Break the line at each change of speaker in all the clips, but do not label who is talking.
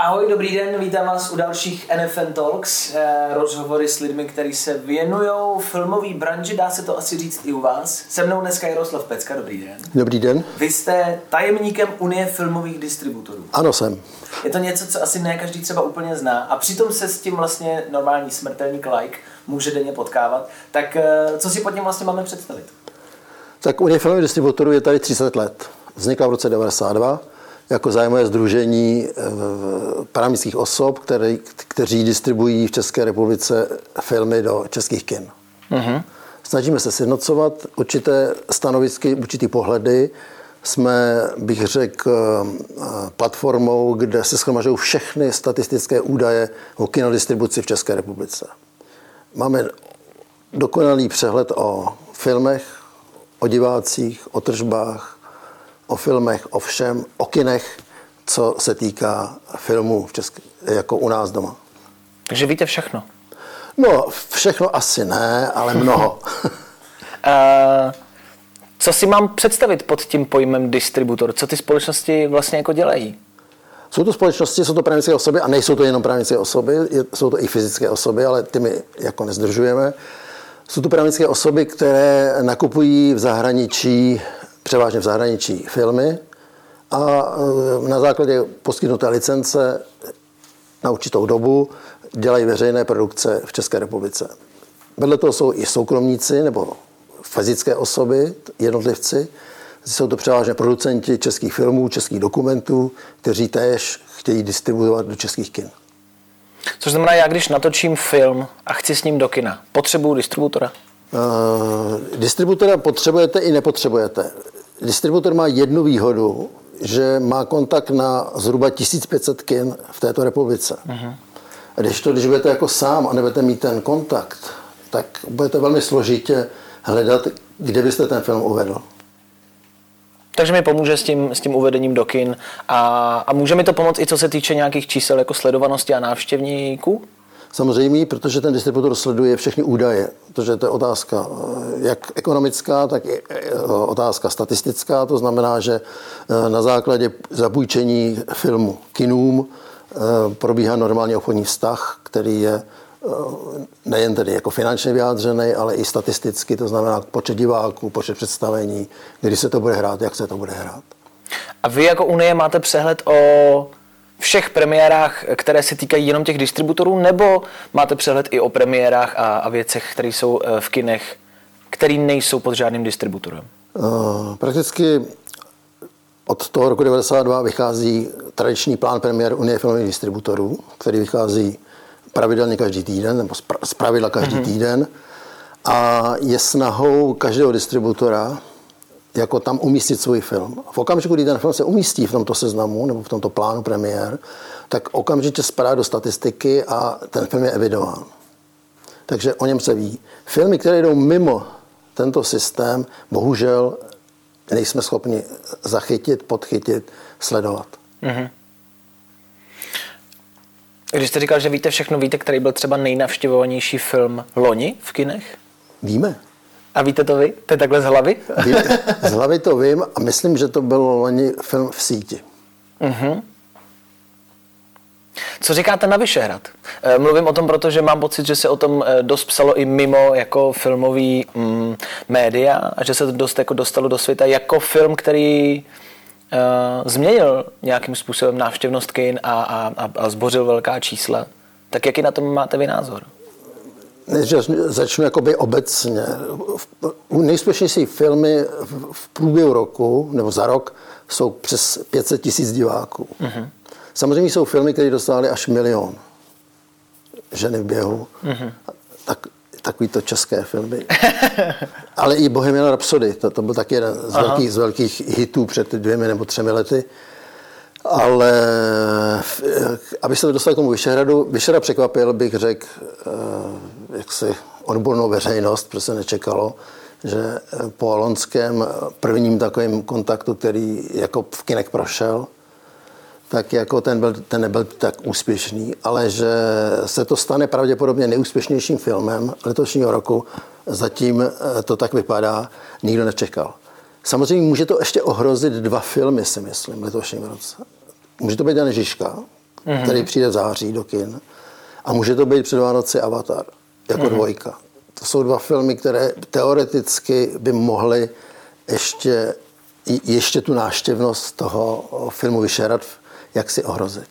Ahoj, dobrý den, vítám vás u dalších NFN Talks, eh, rozhovory s lidmi, kteří se věnují filmové branži, dá se to asi říct i u vás. Se mnou dneska Jaroslav Pecka, dobrý den.
Dobrý den.
Vy jste tajemníkem Unie filmových distributorů.
Ano, jsem.
Je to něco, co asi ne každý třeba úplně zná a přitom se s tím vlastně normální smrtelník like může denně potkávat. Tak eh, co si pod tím vlastně máme představit?
Tak Unie filmových distributorů je tady 30 let. Vznikla v roce 92 jako zájmové združení eh, právnických osob, které, kteří distribuují v České republice filmy do českých kin. Uh-huh. Snažíme se sjednocovat určité stanovisky, určité pohledy. Jsme, bych řekl, eh, platformou, kde se schromažují všechny statistické údaje o kinodistribuci v České republice. Máme dokonalý přehled o filmech, o divácích, o tržbách, o filmech, o všem, o kinech, co se týká filmů v České, jako u nás doma.
Takže víte všechno?
No, všechno asi ne, ale mnoho. uh,
co si mám představit pod tím pojmem distributor? Co ty společnosti vlastně jako dělají?
Jsou to společnosti, jsou to právnické osoby a nejsou to jenom právnické osoby, jsou to i fyzické osoby, ale ty my jako nezdržujeme. Jsou to právnické osoby, které nakupují v zahraničí převážně v zahraničí filmy a e, na základě poskytnuté licence na určitou dobu dělají veřejné produkce v České republice. Vedle toho jsou i soukromníci nebo fyzické osoby, jednotlivci. Jsou to převážně producenti českých filmů, českých dokumentů, kteří též chtějí distribuovat do českých kin.
Což znamená, já když natočím film a chci s ním do kina, potřebuju distributora?
Uh, distributora potřebujete i nepotřebujete. Distributor má jednu výhodu, že má kontakt na zhruba 1500 kin v této republice. Uh-huh. A když to, když budete jako sám a nebudete mít ten kontakt, tak budete velmi složitě hledat, kde byste ten film uvedl.
Takže mi pomůže s tím, s tím uvedením do kin a, a může mi to pomoct i co se týče nějakých čísel jako sledovanosti a návštěvníků?
Samozřejmě, protože ten distributor sleduje všechny údaje, protože to je otázka eh, jak ekonomická, tak i eh, otázka statistická. To znamená, že eh, na základě zapůjčení filmu kinům probíhá normálně obchodní vztah, který je nejen tedy jako finančně vyjádřený, ale i statisticky, to znamená počet diváků, počet představení, kdy se to bude hrát, jak se to bude hrát.
A vy jako Unie máte přehled o všech premiérách, které se týkají jenom těch distributorů, nebo máte přehled i o premiérách a, a věcech, které jsou eh, v kinech, které nejsou pod žádným distributorem?
Uh, prakticky od toho roku 92 vychází tradiční plán premiér Unie filmových distributorů, který vychází pravidelně každý týden, nebo z pravidla každý mm-hmm. týden. A je snahou každého distributora jako tam umístit svůj film. V okamžiku, kdy ten film se umístí v tomto seznamu nebo v tomto plánu premiér, tak okamžitě spadá do statistiky a ten film je evidován. Takže o něm se ví. Filmy, které jdou mimo tento systém, bohužel nejsme schopni zachytit, podchytit, sledovat. Mm-hmm.
Když jste říkal, že víte všechno, víte, který byl třeba nejnavštěvovanější film loni v kinech?
Víme.
A víte to vy? To je takhle z hlavy?
z hlavy to vím a myslím, že to byl loni film v síti. Uh-huh.
Co říkáte na Vyšehrad? Eh, mluvím o tom, protože mám pocit, že se o tom eh, dost psalo i mimo jako filmový mm, média a že se to dost jako dostalo do světa jako film, který uh, změnil nějakým způsobem návštěvnost kin a, a, a zbořil velká čísla. Tak jaký na tom máte vy názor?
Než začnu jakoby obecně. Nejspěšnější filmy v průběhu roku nebo za rok jsou přes 500 tisíc diváků. Mm-hmm. Samozřejmě jsou filmy, které dostávaly až milion. Ženy v běhu. Mm-hmm. Tak, takový to české filmy. Ale i Bohemian Rhapsody, to, to byl taky jeden z velkých, z velkých hitů před dvěmi nebo třemi lety. Ale aby se dostal k tomu Vyšehradu, Vyšehrad překvapil, bych řekl, eh, jaksi odbornou veřejnost, protože se nečekalo, že po lonském prvním takovém kontaktu, který jako v kinek prošel, tak jako ten, byl, ten nebyl tak úspěšný, ale že se to stane pravděpodobně nejúspěšnějším filmem letošního roku, zatím eh, to tak vypadá, nikdo nečekal. Samozřejmě může to ještě ohrozit dva filmy, si myslím, letošním roce. Může to být Jan Žižka, mm-hmm. který přijde v září do kin. A může to být před Vánoci Avatar, jako mm-hmm. dvojka. To jsou dva filmy, které teoreticky by mohly ještě, ještě tu náštěvnost toho filmu Vyšerat, jak si ohrozit.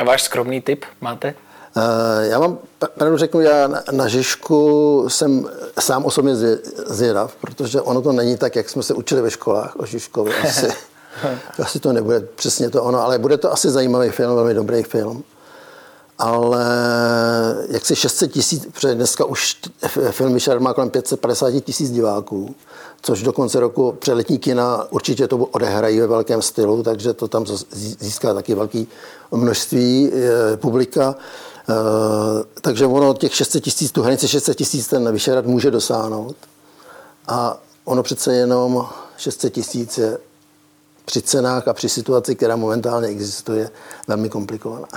A váš skromný tip máte?
Eh, já vám pravdu řeknu, já na Žižku jsem sám osobně zvědav, protože ono to není tak, jak jsme se učili ve školách o Žižkovi. Asi, asi to nebude přesně to ono, ale bude to asi zajímavý film, velmi dobrý film. Ale jak si 600 tisíc, protože dneska už film Vyšar má kolem 550 tisíc diváků, což do konce roku přeletní kina určitě to odehrají ve velkém stylu, takže to tam získá taky velké množství eh, publika. Eh, takže ono těch 600 tisíc, tu hranici 600 tisíc ten Vyšehrad může dosáhnout. A ono přece jenom 600 tisíc je při cenách a při situaci, která momentálně existuje, velmi komplikovaná.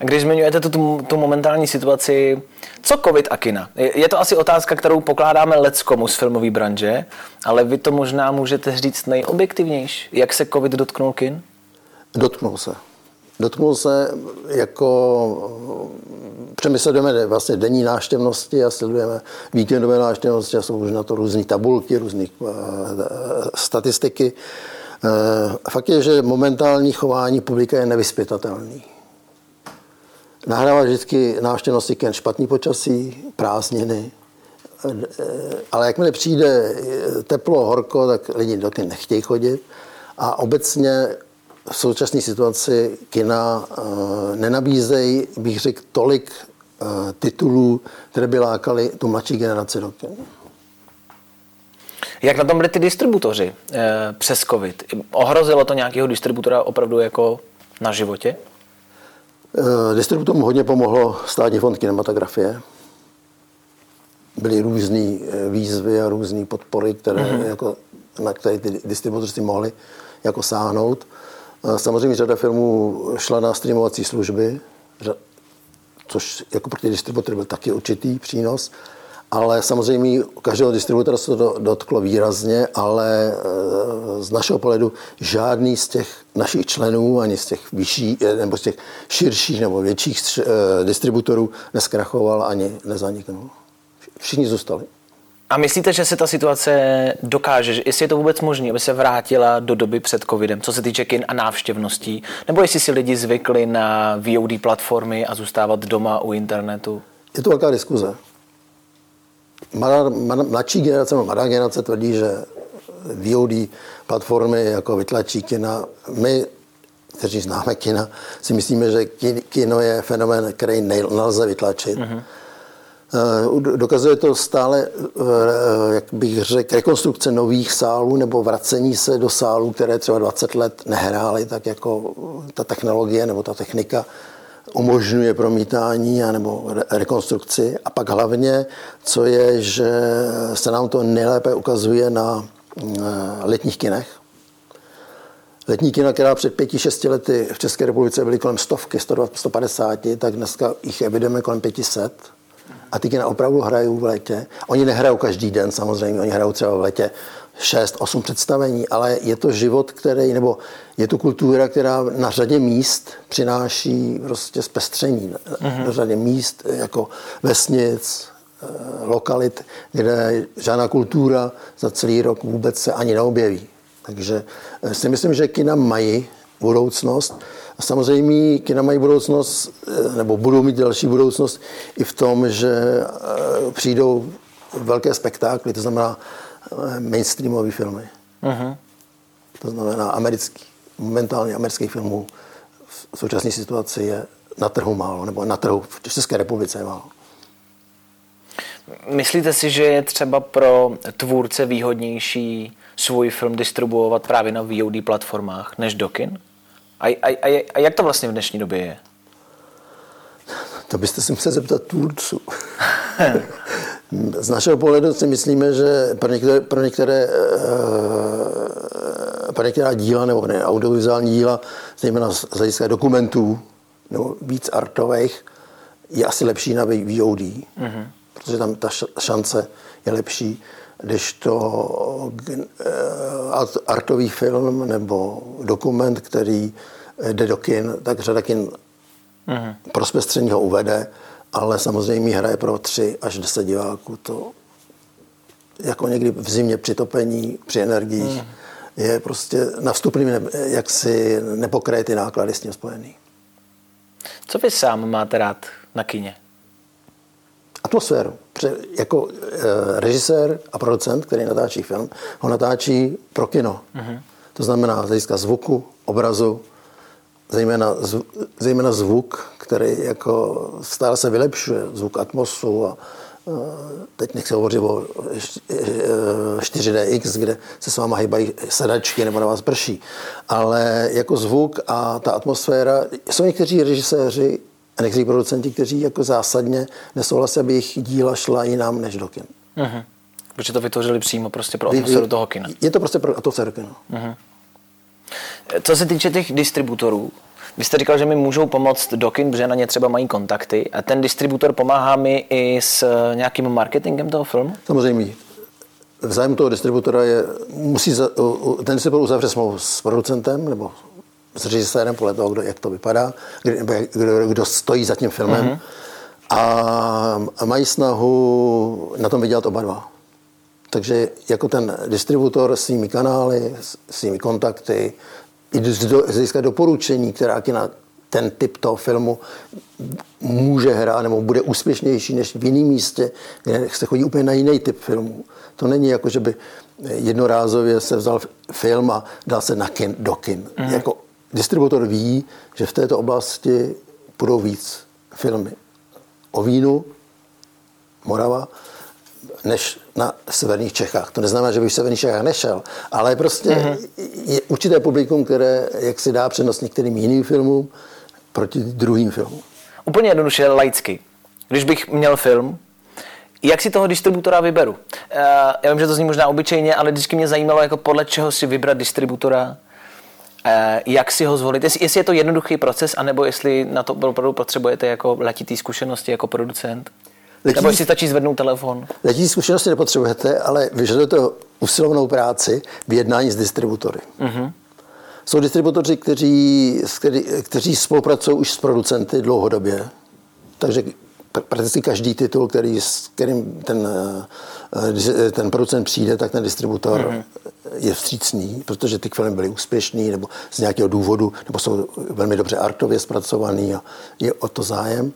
A když zmiňujete tu, tu, tu momentální situaci, co covid a kina? Je, je to asi otázka, kterou pokládáme leckomu z filmové branže, ale vy to možná můžete říct nejobjektivnější. Jak se covid dotknul kin?
Dotknul se. Dotknul se jako přemysledujeme vlastně denní náštěvnosti a sledujeme víkendové náštěvnosti a jsou už na to různé tabulky, různé uh, statistiky. Uh, fakt je, že momentální chování publika je nevyspětatelný. Nahrává vždycky návštěvnosti jen špatný počasí, prázdniny, ale jakmile přijde teplo, horko, tak lidi do kin nechtějí chodit. A obecně v současné situaci kina nenabízejí, bych řekl, tolik titulů, které by lákaly tu mladší generaci do kin.
Jak na tom byli ty distributoři eh, přes COVID? Ohrozilo to nějakého distributora opravdu jako na životě?
Eh, distributorům hodně pomohlo státní fond kinematografie. Byly různé eh, výzvy a různé podpory, které, mm-hmm. jako, na které ty distributoři mohli jako sáhnout. Samozřejmě řada filmů šla na streamovací služby, což jako pro ty distributory byl taky určitý přínos. Ale samozřejmě každého distributora se to dotklo výrazně, ale eh, z našeho pohledu žádný z těch našich členů, ani z těch vyšší, eh, nebo z těch širších nebo větších eh, distributorů neskrachoval ani nezaniknul. Všichni zůstali.
A myslíte, že se ta situace dokáže, že jestli je to vůbec možné, aby se vrátila do doby před covidem, co se týče kin a návštěvností, nebo jestli si lidi zvykli na VOD platformy a zůstávat doma u internetu?
Je to velká diskuze. Mladší generace, mladá generace tvrdí, že VOD platformy jako vytlačí kina. My, kteří známe kina, si myslíme, že kino je fenomén, který nelze vytlačit. Eh, dokazuje to stále, eh, jak bych řekl, rekonstrukce nových sálů nebo vracení se do sálů, které třeba 20 let nehrály, tak jako ta technologie nebo ta technika umožňuje promítání nebo rekonstrukci. A pak hlavně, co je, že se nám to nejlépe ukazuje na eh, letních kinech. Letní kina, která před pěti, šesti lety v České republice byly kolem stovky, 150, tak dneska jich evidujeme kolem 500 a ty kina opravdu hrajou v létě. Oni nehrajou každý den samozřejmě, oni hrajou třeba v létě 6, 8 představení, ale je to život, který, nebo je to kultura, která na řadě míst přináší prostě zpestření. Mm-hmm. Na řadě míst jako vesnic, eh, lokalit, kde žádná kultura za celý rok vůbec se ani neobjeví. Takže eh, si myslím, že kina mají budoucnost. A samozřejmě kina mají budoucnost, eh, nebo budou mít další budoucnost i v tom, že eh, přijdou velké spektákly, to znamená eh, mainstreamové filmy. Uh-huh. To znamená americký, momentálně amerických filmů v současné situaci je na trhu málo, nebo na trhu v České republice je málo.
Myslíte si, že je třeba pro tvůrce výhodnější svůj film distribuovat právě na VOD platformách než do kin? A, a, a, a jak to vlastně v dnešní době je?
To byste si museli zeptat tvůrců. Z našeho pohledu si myslíme, že pro některé, pro některé, eh, pro některá díla nebo ne, audiovizuální díla, zejména z hlediska dokumentů nebo víc artových, je asi lepší na VOD, mm-hmm. protože tam ta šance je lepší, když to eh, artový film nebo dokument, který jde do kin, tak řada kin mm-hmm. pro zpestření ho uvede, ale samozřejmě hraje pro 3 až 10 diváků. To jako někdy v zimě při topení, při energiích, mm. je prostě na vstupným jaksi nepokraje ty náklady s tím spojený.
Co vy sám máte rád na kině?
Atmosféru. Jako e, režisér a producent, který natáčí film, ho natáčí pro kino. Mm-hmm. To znamená z hlediska zvuku, obrazu, zejména, zejména zvuk, který jako stále se vylepšuje, zvuk atmosu a teď nechci hovořit o 4DX, kde se s váma hýbají sedačky nebo na vás prší, ale jako zvuk a ta atmosféra, jsou někteří režiséři a někteří producenti, kteří jako zásadně nesouhlasí, aby jejich díla šla jinam než do kin. Uh-huh.
Protože to vytvořili přímo prostě pro atmosféru toho kina.
Je to prostě pro atmosféru kina. Uh-huh.
Co se týče těch distributorů, vy jste říkal, že mi můžou pomoct dokin, protože na ně třeba mají kontakty a ten distributor pomáhá mi i s eh, nějakým marketingem toho filmu?
Samozřejmě. V zájmu toho distributora je, musí ten distributor uzavře smlouvu s producentem nebo s režisérem podle toho, kdo, jak to vypadá, kdo, kdo, kdo stojí za tím filmem. Mm-hmm. A, mají snahu na tom vydělat oba dva. Takže jako ten distributor svými kanály, svými kontakty, i získat doporučení, která na ten typ toho filmu může hrát nebo bude úspěšnější než v jiném místě, kde se chodí úplně na jiný typ filmů. To není jako, že by jednorázově se vzal film a dal se na kin, do kin. Mm. Jako distributor ví, že v této oblasti budou víc filmy o vínu, Morava, než na severních Čechách. To neznamená, že bych v severních Čechách nešel, ale prostě mm-hmm. je určité publikum, které jak si dá přednost některým jiným filmům proti druhým filmům.
Úplně jednoduše, laicky. Když bych měl film, jak si toho distributora vyberu? Eh, já vím, že to zní možná obyčejně, ale vždycky mě zajímalo, jako podle čeho si vybrat distributora, eh, jak si ho zvolit. Jestli, jestli je to jednoduchý proces, anebo jestli na to opravdu potřebujete jako letitý zkušenosti jako producent. Letí, Nebo si stačí zvednout telefon?
Letí zkušenosti nepotřebujete, ale vyžaduje to usilovnou práci v jednání s distributory. Uh-huh. Jsou distributoři, kteří, kteří, kteří spolupracují už s producenty dlouhodobě, takže prakticky každý titul, který, s kterým ten, eh, ten producent přijde, tak ten distributor mm-hmm. je vstřícný, protože ty filmy byly úspěšný nebo z nějakého důvodu, nebo jsou velmi dobře artově zpracovaný a je o to zájem.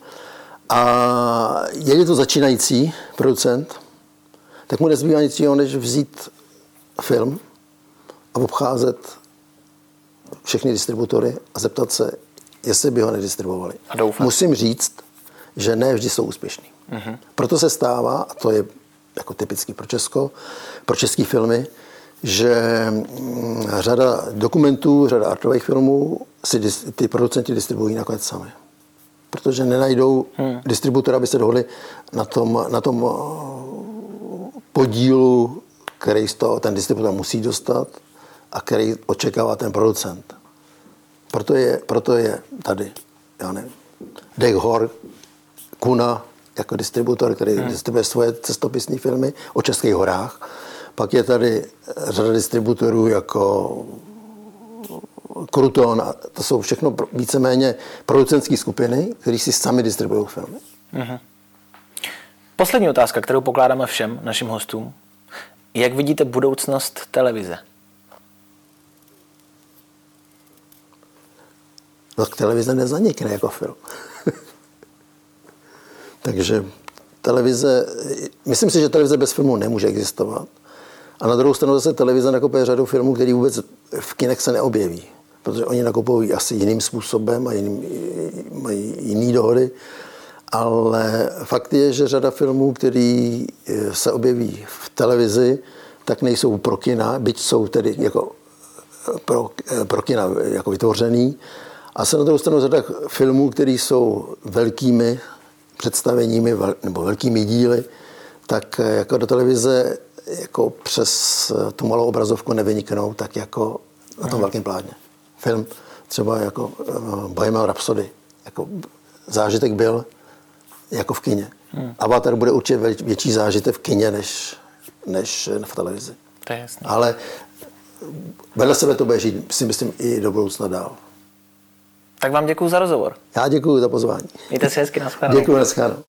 A je to začínající producent, tak mu nezbývá nic jiného, než vzít film a obcházet všechny distributory a zeptat se, jestli by ho nedistribuovali.
A doufám.
Musím říct, že ne vždy jsou úspěšní. Uh-huh. Proto se stává, a to je jako typický pro Česko, pro české filmy, že mm, řada dokumentů, řada artových filmů si ty producenti distribuují nakonec sami protože nenajdou hmm. distributora, aby se dohodli na tom, na tom eh, podílu, který z toho ten distributor musí dostat a který očekává ten producent. Proto je, proto je tady, já nevím, Dave Hor, Kuna, jako distributor, který hmm. distribuje svoje cestopisní filmy o Českých horách. Pak je tady řada distributorů jako Kruton, a to jsou všechno víceméně producentské skupiny, které si sami distribuují filmy. Uh-huh.
Poslední otázka, kterou pokládáme všem našim hostům. Jak vidíte budoucnost televize?
No, televize nezanikne jako film. Takže televize, myslím si, že televize bez filmu nemůže existovat. A na druhou stranu zase televize nakopuje řadu filmů, který vůbec v kinech se neobjeví protože oni nakupují asi jiným způsobem a jiným, mají jiné dohody. Ale fakt je, že řada filmů, které eh, se objeví v televizi, tak nejsou pro kina, byť jsou tedy jako eh, pro, eh, pro kina jako vytvořený. A se na druhou stranu řada filmů, které jsou velkými představeními nebo velkými díly, tak jako do televize jako přes tu malou obrazovku nevyniknou tak jako na tom velkém plátně film třeba jako uh, Bohemian Rhapsody. Jako zážitek byl jako v kině. Hmm. Avatar bude určitě větší zážitek v kině, než, než v televizi.
To je jasný.
Ale vedle sebe to bude žít, si myslím, i do budoucna dál.
Tak vám děkuji za rozhovor.
Já děkuji za pozvání.
Mějte se hezky, nashledanou.
Děkuji, nashledanou.